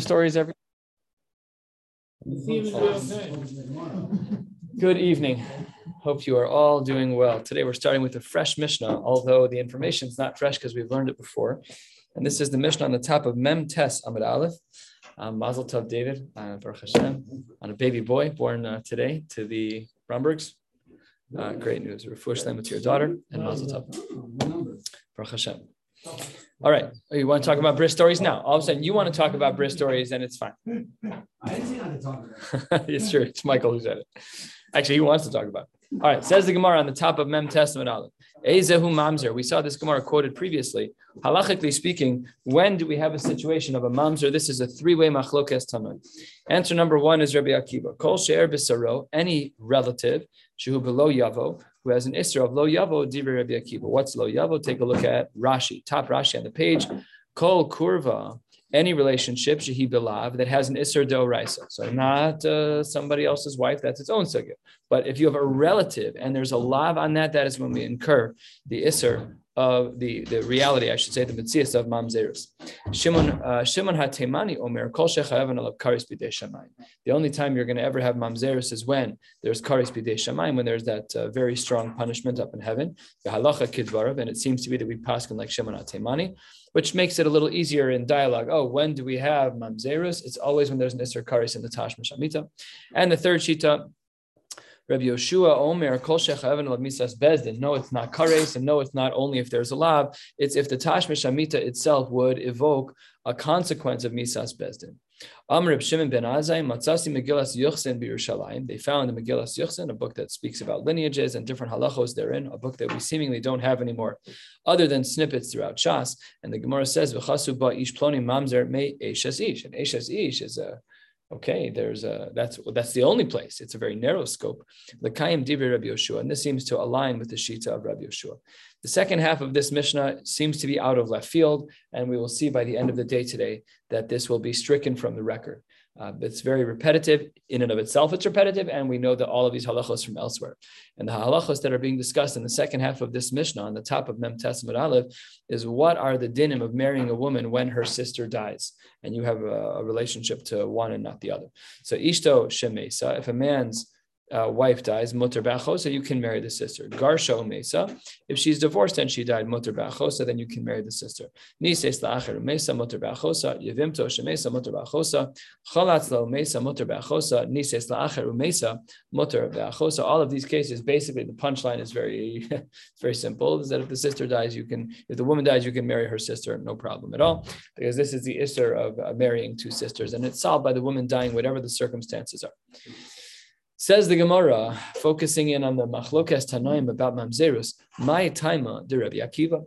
stories every Good evening. Hope you are all doing well. Today we're starting with a fresh Mishnah, although the information is not fresh because we've learned it before. And this is the Mishnah on the top of Mem Tes Amid Aleph. Um, Mazel Tov David, uh, Baruch Hashem, on a baby boy born uh, today to the Brombergs. Uh, great news. Refuah Shlema to your daughter and Mazel Tov. Baruch Hashem. All right. Oh, you want to talk about Bris stories now? All of a sudden, you want to talk about Bris stories, and it's fine. I didn't say not to talk about it. it's true. It's Michael who said it. Actually, he wants to talk about it. All right. Says the Gemara on the top of Mem Tes Amid Aleph. Ezehu mamzer. We saw this Gemara quoted previously. Halachically speaking, when do we have a situation of a mamzer? This is a three-way machlokes tanoi. Answer number one is Rabbi Akiva. Kol she'er b'saro, any relative, shehu below yavo, who has an isra of lo yavo, divrei Rabbi Akiva. What's lo yavo? Take a look at Rashi, top Rashi on the page. Kol kurva, any relationship shehi that has an isser doraisa. So not uh, somebody else's wife, that's its own sugya. But if you have a relative and there's a lav on that, that is when we incur the isser of the, the reality, I should say, the mitzias of mamzerus. Shimon uh, Shimon hatemani omer kol shechayavan alav karis b'dei shamayim. The only time you're going to ever have mamzerus is when there's karis b'dei shamayim, when there's that uh, very strong punishment up in heaven. The halacha kidvarav, and it seems to be that we pass on like Shimon hatemani, which makes it a little easier in dialogue. Oh, when do we have mamzerus? It's always when there's an isser karis in the tashma shamita. And the third shita Rabbi Yoshua Omer Kol Shechaven Misas Bezdin. No, it's not kares, and no, it's not only if there's a lav. It's if the Tashmish Amita itself would evoke a consequence of Misas Bezdin. Amr Shimon ben Azai Matzasi Megillas Yuchsin B'Yerushalayim. They found the Megillas Yuchsin, a book that speaks about lineages and different halachos therein, a book that we seemingly don't have anymore, other than snippets throughout Shas. And the Gemara says, "V'chasu ba ish ploni mamzer me eshes ish." And eshes ish is a Okay, there's a that's that's the only place. It's a very narrow scope. The Kayim Divi Rabbi Yoshua, and this seems to align with the Shita of Rabbi Yoshua. The second half of this Mishnah seems to be out of left field, and we will see by the end of the day today that this will be stricken from the record. Uh, it's very repetitive in and of itself. It's repetitive, and we know that all of these halachos from elsewhere. And the halachos that are being discussed in the second half of this Mishnah, on the top of Mem Tes Amid Aleph, is what are the dinim of marrying a woman when her sister dies, and you have a, a relationship to one and not the other. So ishto shemesa, if a man's uh, wife dies, mutter ba'chosa, you can marry the sister. Garsha umesa, if she's divorced and she died, mutter ba'chosa, then you can marry the sister. Nises la'acher umesa, mutter ba'chosa, yevimto shemesa, mutter ba'chosa, chalatz la umesa, mutter ba'chosa, nises la'acher umesa, mutter ba'chosa. All of these cases, basically, the punchline is very, very simple, is that if the sister dies, you can, if the woman dies, you can marry her sister, no problem at all, because this is the isser of uh, marrying two sisters, and it's solved by the woman dying, whatever the circumstances are. Says the Gemara, focusing in on the Machlokas Tanaim about Mamzerus, my taima the Rabbi Akiva.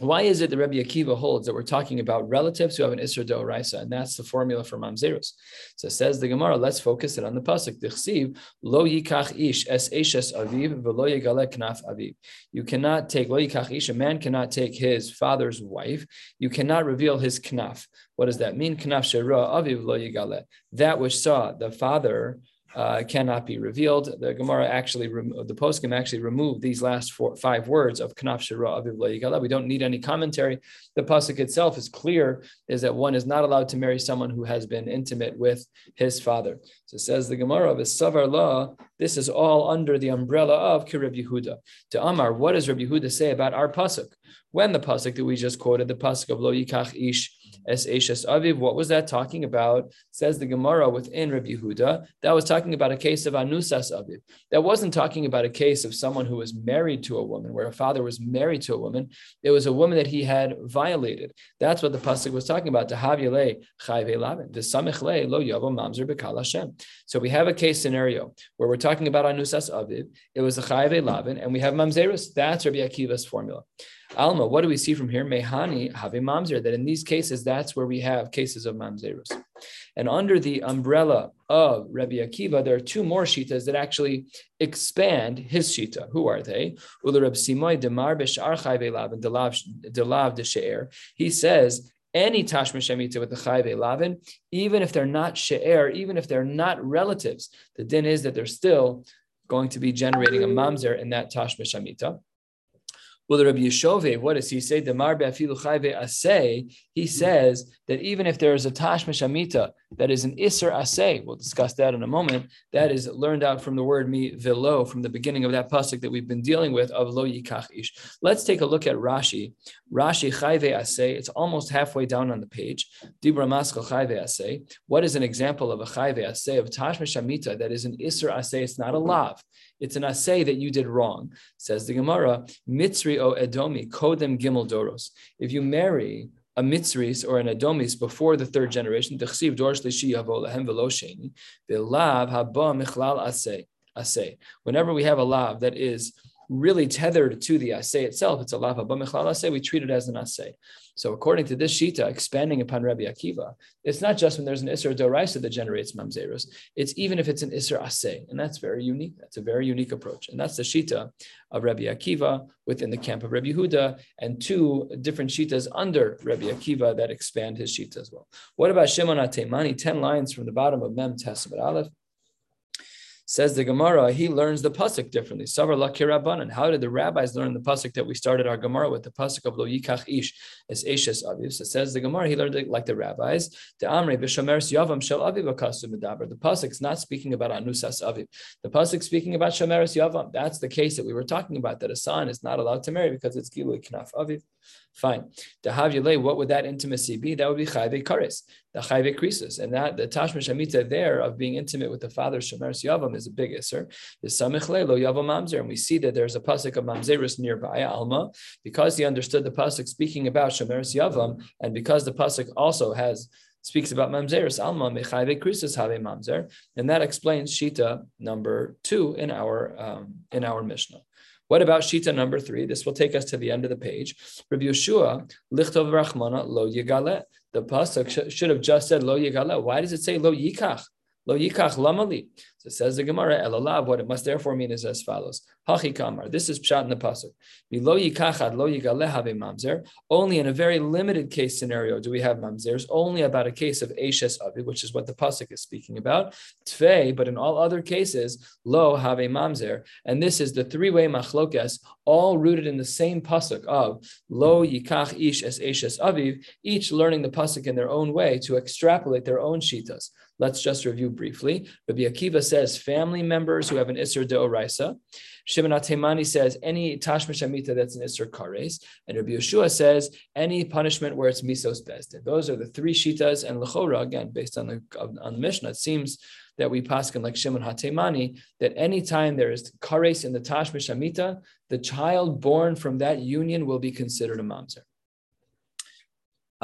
Why is it the Rabbi Akiva holds that we're talking about relatives who have an Isra Doraisa, and that's the formula for Mamzerus? So says the Gemara, let's focus it on the pasuk. Dichsiv lo yikach ish es eshes aviv v'lo yigale knaf aviv. You cannot take lo yikach ish. A man cannot take his father's wife. You cannot reveal his knaf. What does that mean? Knaf shera aviv lo yigale. That which saw the father uh, cannot be revealed. The Gemara actually, the poskim actually removed these last four, five words of Knaf Shira Aviv. We don't need any commentary. The pasuk itself is clear: is that one is not allowed to marry someone who has been intimate with his father. So it says the Gemara of Savar Law. This is all under the umbrella of Kirib Yehuda. To Amar, what does Rabbi Yehuda say about our pasuk? When the pasuk that we just quoted, the pasuk of Lo Yikach Ish Es Eshes Aviv, what was that talking about? Says the Gemara within Rabbi Yehuda, that was talking about a case of Anusas Aviv. That wasn't talking about a case of someone who was married to a woman, where a father was married to a woman. It was a woman that he had violated. That's what the pasuk was talking about. So we have a case scenario where we're talking about Anusas Aviv. It was a Chayve Lavin, and we have Mamzerus. That's Rabbi Akiva's formula. Alma, what do we see from here? Mehani have mamzer, that in these cases, that's where we have cases of mamzerus. And under the umbrella of Rabbi Akiva, there are two more shitas that actually expand his shita. Who are they? He says, any tashma shemita with the chayve lavin, even if they're not she'er, even if they're not relatives, the din is that they're still going to be generating a mamzer in that tashma shemita. Well, the Rabbi Yeshove, what does he say? He says that even if there is a Tashmish Amita that is an Isser Asay, we'll discuss that in a moment, that is learned out from the word mi velo, from the beginning of that pasuk that we've been dealing with of lo yikach ish. Let's take a look at Rashi. Rashi Chayve Asay, it's almost halfway down on the page. Dibra Maskal Chayve Asay. What is an example of a Chayve Asay, of Tashmish Amita that is an Isser Asay? It's not a lav. It's an assay that you did wrong. Says the Gemara, Mitzri o Edomi, Kodem Gimel Doros. If you marry a Mitzris or an Edomis before the third generation, Dechsiv Dor Haba Michlal. Asay. Whenever we have a lav that is really tethered to the assay itself, it's a lav haba michlal assay, we treat it as an assay. So according to this shita, expanding upon Rabbi Akiva, it's not just when there's an Isser Doraisa that generates Mamzerus, it's even if it's an Isser Aseh. And that's very unique. That's a very unique approach. And that's the shita of Rabbi Akiva within the camp of Rabbi Yehuda and two different shitas under Rabbi Akiva that expand his shita as well. What about Shimon Atemani? 10 lines from the bottom of Mem Tes Amid Aleph. Says the Gemara, he learns the pasuk differently. Savar la How did the rabbis learn the pasuk that we started our Gemara with? The pasuk of lo yikach ish as eshes aviv. So says the Gemara, he learned it like the rabbis. The amre b'shamers yavam shel aviv akasu medaber. The pasuk is not speaking about anusas aviv. The pasuk speaking about shameres yavam. That's the case that we were talking about. That a son is not allowed to marry because it's gilui knaf aviv. Fine. The Havyale, what would that intimacy be? That would be Chayve Karis, the Chayve Krisus. And that the Tashmish Amita there of being intimate with the father Shemer Yavam is a big isser. The Samich Lo Yavam Mamzer. And we see that there's a pasuk of Mamzerus nearby, Alma, because he understood the pasuk speaking about Shemer Yavam, and because the pasuk also has speaks about mamzeris alma mechayve krisus have mamzer, and that explains shita number two in our um, in our mishnah. What about Shita number three? This will take us to the end of the page. Rabbi Yeshua, Lichtov Rachmana, Lo Yigale. The pasuk sh- should have just said Lo Yigale. Why does it say Lo Yikach? Lo Yikach Lamali. So says the Gemara, Elalav, what it must therefore mean is as follows. Hachi Kamar. This is Pshat in the Pasuk. Lo Yikachad Lo Yigale have mamzer. Only in a very limited case scenario do we have mamzers. Only about a case of Ashes Avi, which is what the Pasuk is speaking about. Tfei, but in all other cases, Lo have mamzer. And this is the three way machlokes, all rooted in the same Pasuk of Lo Yikach Ish as Ashes Aviv, each learning the Pasuk in their own way to extrapolate their own shitas. Let's just review briefly. Rabbi Akiva says family members who have an Isser Deoraisa. Shimon Atemani says any Tashmish Amita that's an Isser Kares. And Rabbi Yeshua says any punishment where it's Misos Bezdin. Those are the three Shitas. And Lechora, again, based on the, on the Mishnah, it seems that we paskin like Shimon Hatemani that anytime there is kares in the Tashmish Amita, the child born from that union will be considered a mamzer.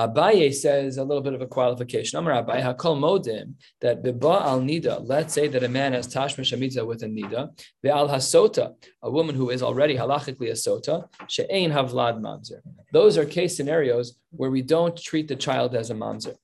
Abaye says a little bit of a qualification. Amar Abaye hakol modim that beba al nida. Let's say that a man has tashmish amita with a nida. Ve'al hasota, a woman who is already halachically a sota. She'ein havlad mamzer. Those are case scenarios where we don't treat the child as a mamzer.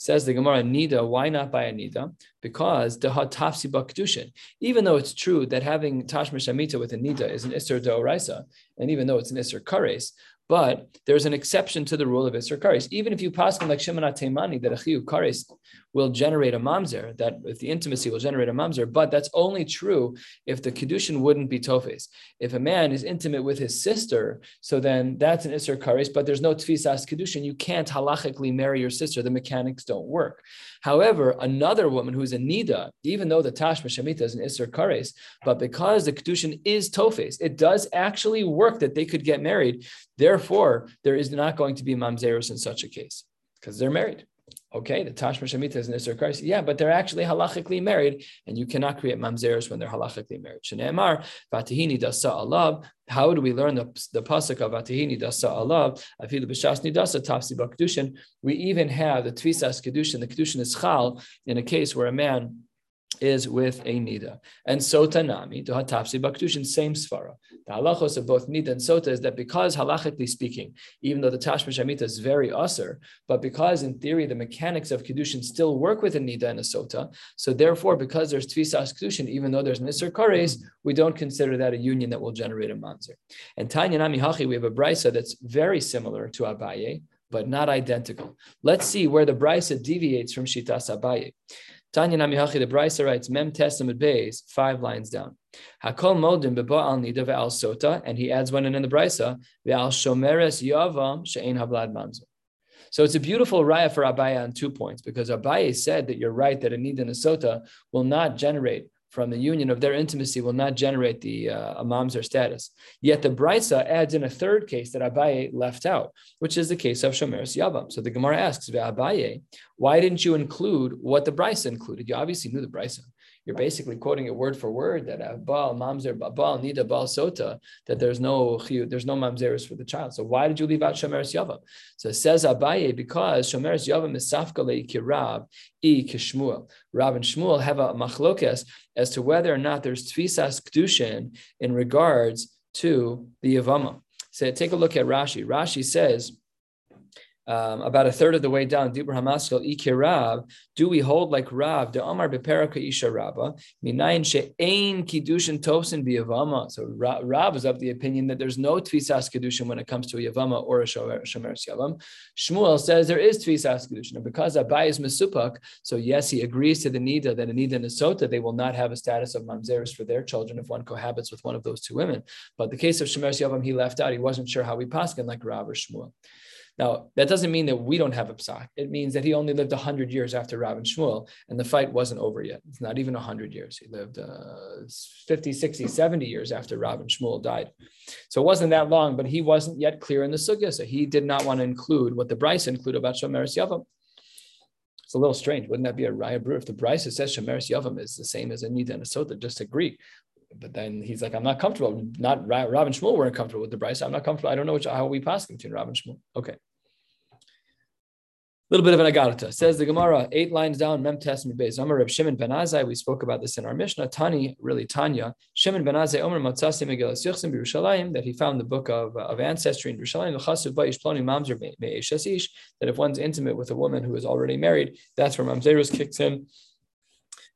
Says the Gemara, Nida, why not buy a Nida? Because the Tafsi Bakdushin. Even though it's true that having Tashmish Amita with a Nida is an Isser Doraisa, and even though it's an Isser Kares, but there's an exception to the rule of Isser Kares. Even if you pass like Shimon Temani that a Chiyu Kares will generate a mamzer, that if the intimacy will generate a mamzer, but that's only true if the Kedushin wouldn't be Tofes. If a man is intimate with his sister, so then that's an Isser Kares, but there's no Tfisas Kedushin. You can't halachically marry your sister. The mechanics don't work. However, another woman who's a Nida, even though the Tashma Shemita is an Isser Kares, but because the Kedushin is Tofes, it does actually work that they could get married. Therefore, there is not going to be mamzerus in such a case because they're married. Okay, the Tashma Shemita is Isser Kares. Yeah, but they're actually halachically married, and you cannot create mamzerus when they're halachically married. Shneemar, Vatihini dasa alav. How do we learn the, the pasuk of Vatihini dasa alav? Afilu b'shasni dasa tafsi b'kedushin. We even have the tvisas kedushin. The kedushin is chal in a case where a man is with a nida. And sota nami, to hatapsi baktushin, same svara. The halachos of both nida and sota is that because halachically speaking, even though the tashmish amita is very usr, but because in theory the mechanics of kedushin still work with a nida and a sota, so therefore because there's tvisas kedushin, even though there's nisr kares, we don't consider that a union that will generate a manzer. And tanya nami hachi, we have a brisa that's very similar to Abaye, but not identical. Let's see where the Brisa deviates from Shitas Abaye. Tanya Namihachi, the Brisa writes, Mem Tes Amid Bays, five lines down. Hakol Modim Beba'al Nida Ve'al Sota, and he adds one in, the Brisa, Ve'al Shomeres Yavam She'ein Hablad Mamzer. So it's a beautiful raya for Abaye on two points, because Abaye said that you're right that a Nida and a Sota will not generate from the union of their intimacy will not generate the uh, mamzer status. Yet the Brisa adds in a third case that Abaye left out, which is the case of Shomeres Yavam. So the Gemara asks, Abaye, why didn't you include what the Brisa included? You obviously knew the Brisa you're basically quoting it word for word that Baal, Mamzer, Baal, Nida, Baal, Sota, that there's no there's no Mamzeris for the child. So why did you leave out Shomeres Yavam? So it says Abaye, because Shomeres Yavam is Safkale Kirab, E Kishmuel. Rab and Shmuel have a machlokes as to whether or not there's Tfisas Kedushin in regards to the Yavama. So take a look at Rashi. Rashi says, um, about a third of the way down, Dibur Hamaskal Ikirav, do we hold like Rav, the Amar Beperaka Isha Rabba, Minayin She'ain Kiddushin Tosin Biyavama. So Rav is of the opinion that there's no Tvisas Kiddushin when it comes to a Yavama or a Shomer Yavam. Shmuel says there is Tvisas Kiddushin. And because Abaye is Mesupak, so yes, he agrees to the Nida that a Nida and they will not have a status of Mamzeris for their children if one cohabits with one of those two women. But the case of Shomer Yavam, he left out. He wasn't sure how we paskin like Rav or Shmuel. Now, that doesn't mean that we don't have a psak. It means that he only lived 100 years after Rav and Shmuel, and the fight wasn't over yet. It's not even 100 years. He lived uh, 50, 60, 70 years after Rav and Shmuel died. So it wasn't that long, but he wasn't yet clear in the sugya. So he did not want to include what the Brisa included about Shomeres Yavam. It's a little strange. Wouldn't that be a raya brew if the Brisa says Shomeres Yavam is the same as Anita and a Sota? Just agree but then he's like, I'm not comfortable. Not Rav and Shmuel weren't comfortable with the Brisa. I'm not comfortable. I don't know which, how we pass between Rav and Shmuel. Okay little bit of an agarta. Says the Gemara, eight lines down, Mem Tes Amid Beis. Omer Reb Shimon ben Azai, we spoke about this in our Mishnah. Tani, really Tanya, Shimon ben Azai, Omer Matzasi Megillas Yichsim Yerushalayim, that he found the book of, uh, of ancestry in Yerushalayim, L'chasu Ba'ish Ploni Mamzer Me'esh that if one's intimate with a woman who is already married, that's where Mamzerus kicks in.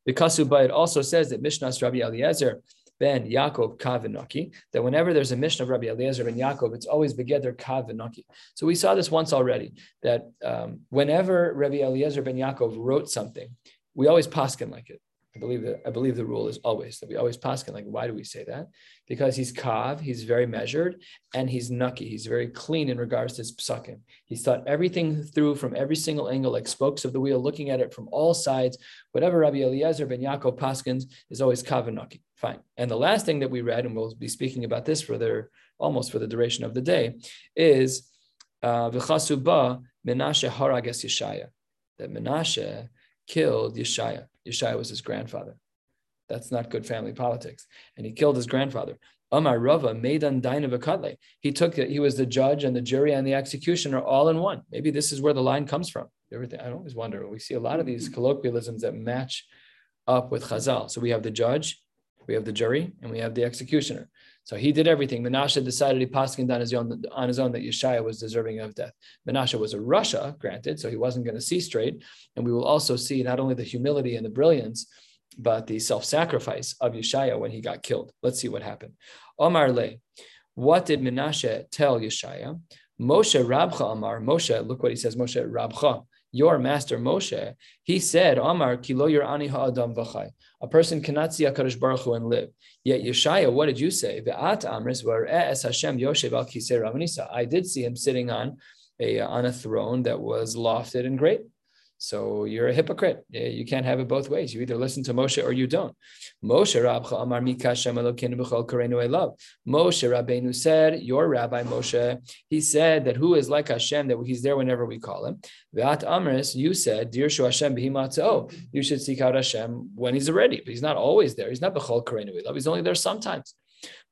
The Kasu Ba'id also says that Mishnah Rabbi Eliezer, ben Yaakov Kavinaki, that whenever there's a mission of Rabbi Eliezer ben Yaakov, it's always Begeder Kavinaki. So we saw this once already, that um, whenever Rabbi Eliezer ben Yaakov wrote something, we always paskin like it. I believe that I believe the rule is always that we always paskin. Like, why do we say that? Because he's kav, he's very measured, and he's nucky. He's very clean in regards to his psakim. He's thought everything through from every single angle, like spokes of the wheel, looking at it from all sides. Whatever Rabbi Eliezer ben Yaakov paskins is always kav and nucky. Fine. And the last thing that we read, and we'll be speaking about this for their almost for the duration of the day, is uh, v'chasuba Menashe haragas Yeshaya. That Menashe killed Yeshaya. Yeshaya was his grandfather. That's not good family politics. And he killed his grandfather. Amar Rava Meidan Daina He took it, he was the judge and the jury and the executioner all in one. Maybe this is where the line comes from. Everything I always wonder. We see a lot of these colloquialisms that match up with Chazal. So we have the judge, we have the jury, and we have the executioner. So he did everything. Menashe decided he passed on his own on his own that Yeshaya was deserving of death. Menashe was a rasha, granted, so he wasn't going to see straight. And we will also see not only the humility and the brilliance, but the self-sacrifice of Yeshaya when he got killed. Let's see what happened. Omar Le, what did Menashe tell Yeshaya? Moshe Rabcha Amar, Moshe, look what he says, Moshe Rabcha, your master Moshe, he said, Amar, kilo ani ha'adam v'chai. A person cannot see HaKadosh Baruch Hu and live. Yet Yeshaya, what did you say? Ve'at amris es Hashem yoshev al kisei I did see him sitting on a, on a throne that was lofted and great. So you're a hypocrite. You can't have it both ways. You either listen to Moshe or you don't. Moshe Rabcha Amar. Moshe Rabbeinu said, your Rabbi Moshe, he said that who is like Hashem, that he's there whenever we call him. Ve'at Amris, you said, Dear Shu Hashem B'himatzah, you should seek out Hashem when he's ready. But he's not always there. He's not B'chol Karenu Elav. He's only there sometimes.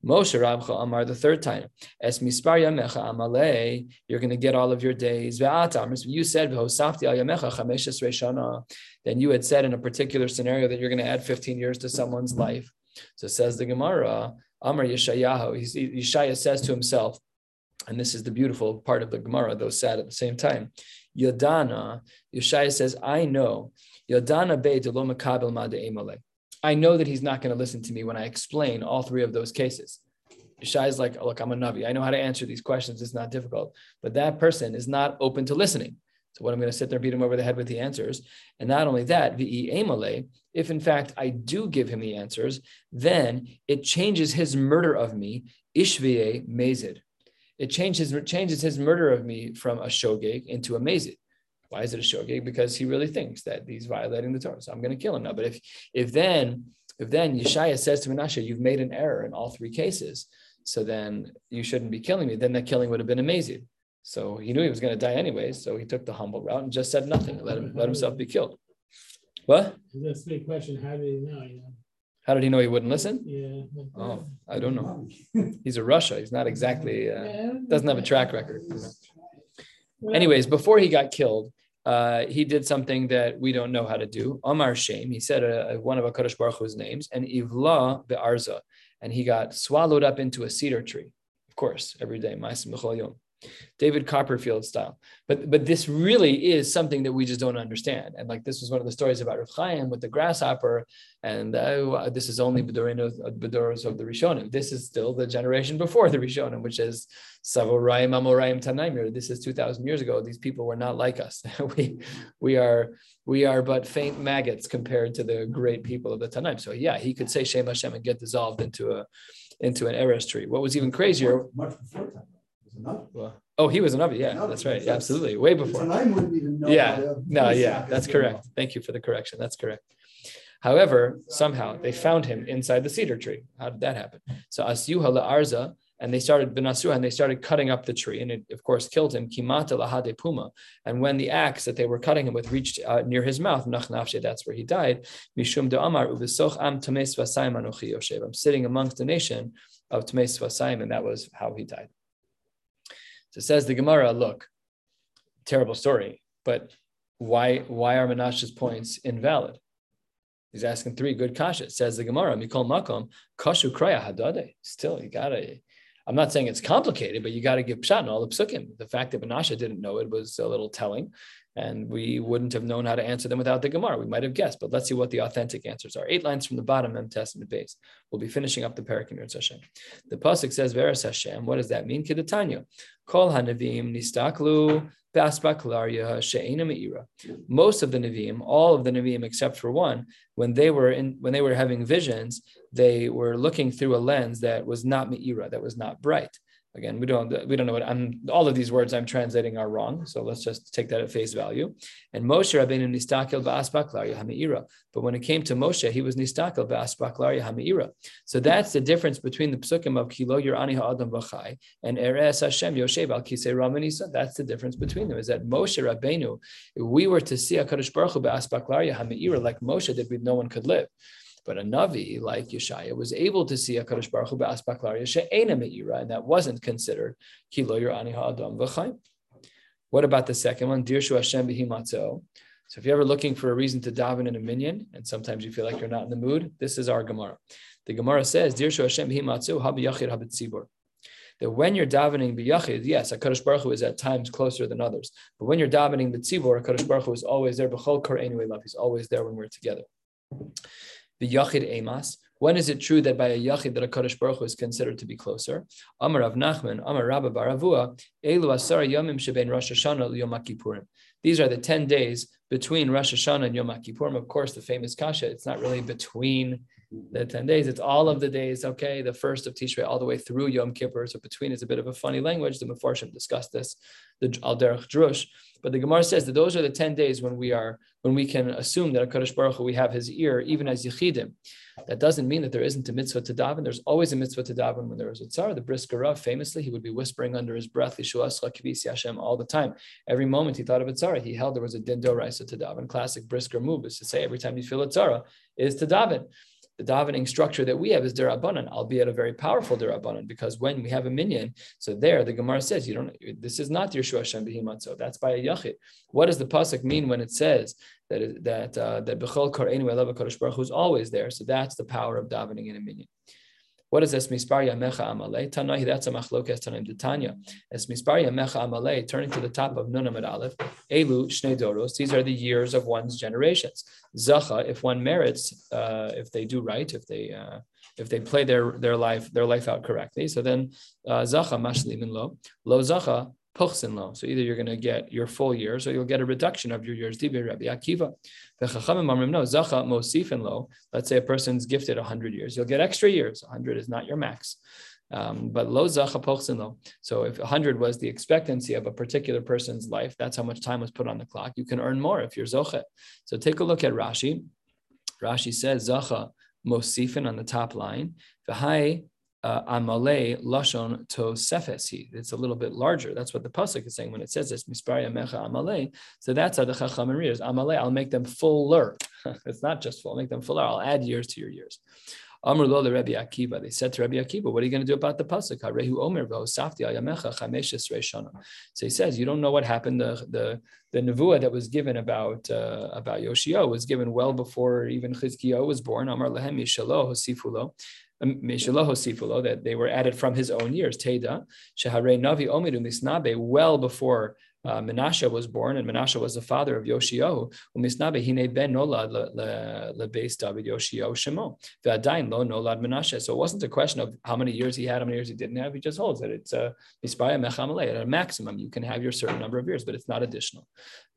Moshe Rabcha Amar the third time. Es mispar yamecha amale. You're going to get all of your days. You said. Then you had said in a particular scenario that you're going to add 15 years to someone's life. So says the Gemara. Amar Yeshayahu. Yeshaya says to himself, and this is the beautiful part of the Gemara, though sad at the same time. Yodana. Yeshaya says, I know. Yodana be de lo makabel ma de I know that he's not going to listen to me when I explain all three of those cases. Yeshai is like, look, I'm a Navi. I know how to answer these questions. It's not difficult. But that person is not open to listening. So what I'm going to sit there and beat him over the head with the answers. And not only that, the amale, if in fact I do give him the answers, then it changes his murder of me, ishvie mezid. It changes, changes his murder of me from a shogeg into a mezid. Why is it a shogeg? Because he really thinks that he's violating the Torah. So I'm going to kill him now. But if if then if then Yeshaya says to Menashe, you've made an error in all three cases, so then you shouldn't be killing me, then that killing would have been amazing. So he knew he was going to die anyway. So he took the humble route and just said nothing, let him let himself be killed. What? That's the big question. How did he know? You know? How did he know he wouldn't listen? Yeah. Oh, I don't know. He's a rasha. He's not exactly uh, doesn't have a track record. Anyways, before he got killed, uh, he did something that we don't know how to do. Omar Shem, he said uh, one of Hakadosh Baruch Hu's names, and Ivla be'arza, and he got swallowed up into a cedar tree. Of course, every day, Ma'asim Yom. David Copperfield style. But but this really is something that we just don't understand. And like this was one of the stories about Rav Chaim with the grasshopper, and uh, this is only Bedoros of the Rishonim. This is still the generation before the Rishonim, which is Savorayim Amorayim Tanaimir. This is two thousand years ago. These people were not like us. we we are we are but faint maggots compared to the great people of the Tanaim. So yeah, he could say Shem Hashem and get dissolved into a into an eres tree. What was even crazier? Much before time. Well, oh, he was an another. Yeah, that's right. Yeah, absolutely. Way before. Yeah. No, yeah, that's correct. Thank you for the correction. That's correct. However, somehow they found him inside the cedar tree. How did that happen? So Asyuha Arza, and they started Benasua, and they started cutting up the tree, and it of course killed him. Kimata lahade puma. And when the axe that they were cutting him with reached uh, near his mouth, Nachnafshe, that's where he died. Mishum de Amar am tames I'm sitting amongst the nation of tames vasayim, and that was how he died. So says the Gemara, look, terrible story, but why why are Menashe's points invalid? He's asking three good kashas. Says the Gemara, Mikol Makom, Kashu Kraya Hadade. Still, you gotta. I'm not saying it's complicated, but you got to give pshat in all the psukim. The fact that Menashe didn't know it was a little telling and we wouldn't have known how to answer them without the Gemara. We might have guessed, but let's see what the authentic answers are. Eight lines from the bottom, Mem Tes Amid base. We'll be finishing up the parak in Hashem. The pasuk says, "Veras Hashem." What does that mean? Kidatanya. Kol hanavim nistaklu. Most of the neviim, all of the neviim except for one, when they were in, when they were having visions, they were looking through a lens that was not meira, that was not bright. Again, we don't we don't know what I'm. All of these words I'm translating are wrong, so let's just take that at face value. And Moshe Rabbeinu nistakel ba'asbaklaria ha'meira. But when it came to Moshe, he was nistakel ba'asbaklaria ha'meira. So that's the difference between the psukim of kilo ani ha'adam v'chai and eres Hashem yoshev al kisei ramanisa. That's the difference between them. Is that Moshe Rabbeinu, if we were to see a Kadosh Baruch Hu ba'asbaklaria ha'meira like Moshe did, no one could live. But a Navi like Yeshaya was able to see a Kadosh Baruch Hu be'asbaklaria she'ena me'ira, and that wasn't considered kilo ani ha'adam v'chaim. What about the second one? Dirshu Hashem b'himatzo. So if you're ever looking for a reason to daven in a minyan, and sometimes you feel like you're not in the mood, this is our Gemara. The Gemara says, Dirshu Hashem b'himatzo habiyachid habitzibur that when you're davening b'yachid, yes, Hakadosh Baruch Hu is at times closer than others, but when you're davening b'tzibor, Hakadosh Baruch Hu is always there. B'chol kor love, he's always there when we're together the Yachid Emas. When is it true that by a Yachid that a Kaddish Baruch Hu is considered to be closer? Amar Rav Nachman, Amar Rabba Baravua, Elu Asara Yomim Sheben Rosh Hashanah. These are the 10 days between Rosh Hashanah and Yom Kippurim. Of course, the famous Kasha, it's not really between the 10 days, it's all of the days, okay? The first of Tishrei all the way through Yom Kippur. So between is a bit of a funny language. The Mefarshim discussed this, the Al Derech Drush. But the Gemara says that those are the 10 days when we are when we can assume that a Kaddish Baruch Hu, we have his ear, even as Yechidim. That doesn't mean that there isn't a mitzvah to daven. There's always a mitzvah to daven when there is a tzar. The Brisker Rav, famously, he would be whispering under his breath, all the time. Every moment he thought of a tzara, he held there was a din doraisa to daven. Classic Brisker move is to say every time you feel a tzara is to daven the davening structure that we have is derabanan, albeit a very powerful derabanan, because when we have a minyan, so there the Gemara says you don't. This is not Yeshua Hashem behimatzo. That's by a yachid. What does the pasuk mean when it says that that uh, that bechol koreinu elav Baruch Hu is always there? So that's the power of davening in a minyan. What is mispar yamecha amale? Tanahi, that's a machlokes tanim detanya. Es mispar yamecha amale, turning to the top of Nun Amid Aleph, elu shnei doros, these are the years of one's generations. Zacha, if one merits, uh, if they do right, if they uh, if they play their their life their life out correctly, so then uh, zacha mashlimin lo lo zacha Puchsin lo. So either you're going to get your full years or you'll get a reduction of your years. Dibi Rabbi Akiva. The Chachamim Amrim no zacha mosif mosifin lo. Let's say a person's gifted 100 years. You'll get extra years. 100 is not your max. Um, but lo zacha pochsin lo. So if 100 was the expectancy of a particular person's life, that's how much time was put on the clock. You can earn more if you're zochet. So take a look at Rashi. Rashi says zacha mosifin on the top line. V'hai amale lashon to sefesi. It's a little bit larger. That's what the pasuk is saying when it says this. Misparia mecha amale. So that's how the chachamim readers. Amale, I'll make them fuller. it's not just full. I'll make them fuller. I'll add years to your years. Amr lo Rabbi Akiva. They said to Rabbi Akiva, "What are you going to do about the pasuk? Harehu omer v'osafti chameshes reishana." So he says, "You don't know what happened. The the the nevuah that was given about uh, about Yoshio was given well before even Chizkiyahu was born. Amar lehem yishalo hosifulo." Um, that they were added from his own years. Teda, Shehare Navi Omidu Misnabe, well before uh, Menashe was born, and Menashe was the father of Yoshio. Umisnabe hine ben nolad Shemo. Lo nolad Menashe. So it wasn't a question of how many years he had, how many years he didn't have. He just holds that it's a mispaya mechamale. At a maximum, you can have your certain number of years, but it's not additional.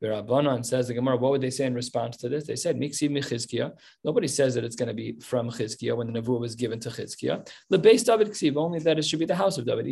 Rabbanon says the Gemara. What would they say in response to this? They said miksi michizkia. Nobody says that it's going to be from Chizkia when the nevuah was given to Chizkia. Lebeis David ksiv only that it should be the house of David.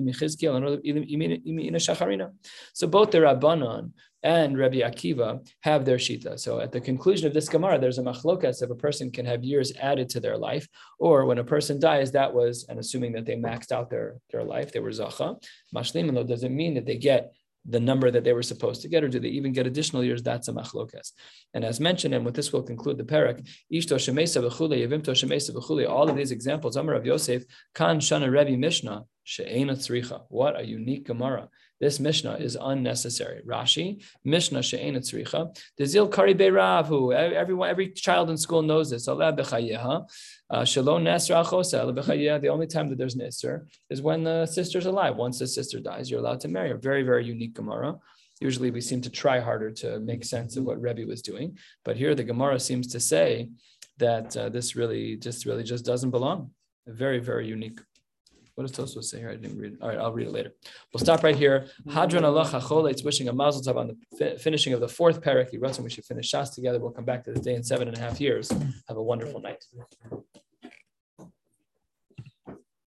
So both the Rabbanon Rabbanon and Rabbi Akiva have their shita. So at the conclusion of this Gemara, there's a machlokas if a person can have years added to their life, or when a person dies, that was, and assuming that they maxed out their, their life, they were zacha. Mashlim doesn't mean that they get the number that they were supposed to get, or do they even get additional years? That's a machlokas. And as mentioned, and with this we'll conclude the parak, ishto shemesa v'chule, yevimto shemesa v'chule, all of these examples, Amar of Yosef, kan shana Rebbe Mishnah, she'ena tzricha. What a unique Gemara. This Mishnah is unnecessary. Rashi, Mishnah she'en tzricha. Dezil kari beiravu. Everyone, every child in school knows this. Allah bechayeha. Uh, Shalom achosa. The only time that there's nisr is when the sister's alive. Once the sister dies, you're allowed to marry her. Very, very unique Gemara. Usually we seem to try harder to make sense of what Rebbe was doing. But here the Gemara seems to say that uh, this really just really just doesn't belong. Very, very unique. What does Tosfos say here? I didn't read it. All right, I'll read it later. We'll stop right here. Hadron Allah Chachol. It's wishing a mazel tov on the fi- finishing of the fourth parak. He wrote, we should finish Shas together. We'll come back to this day in seven and a half years. Have a wonderful night.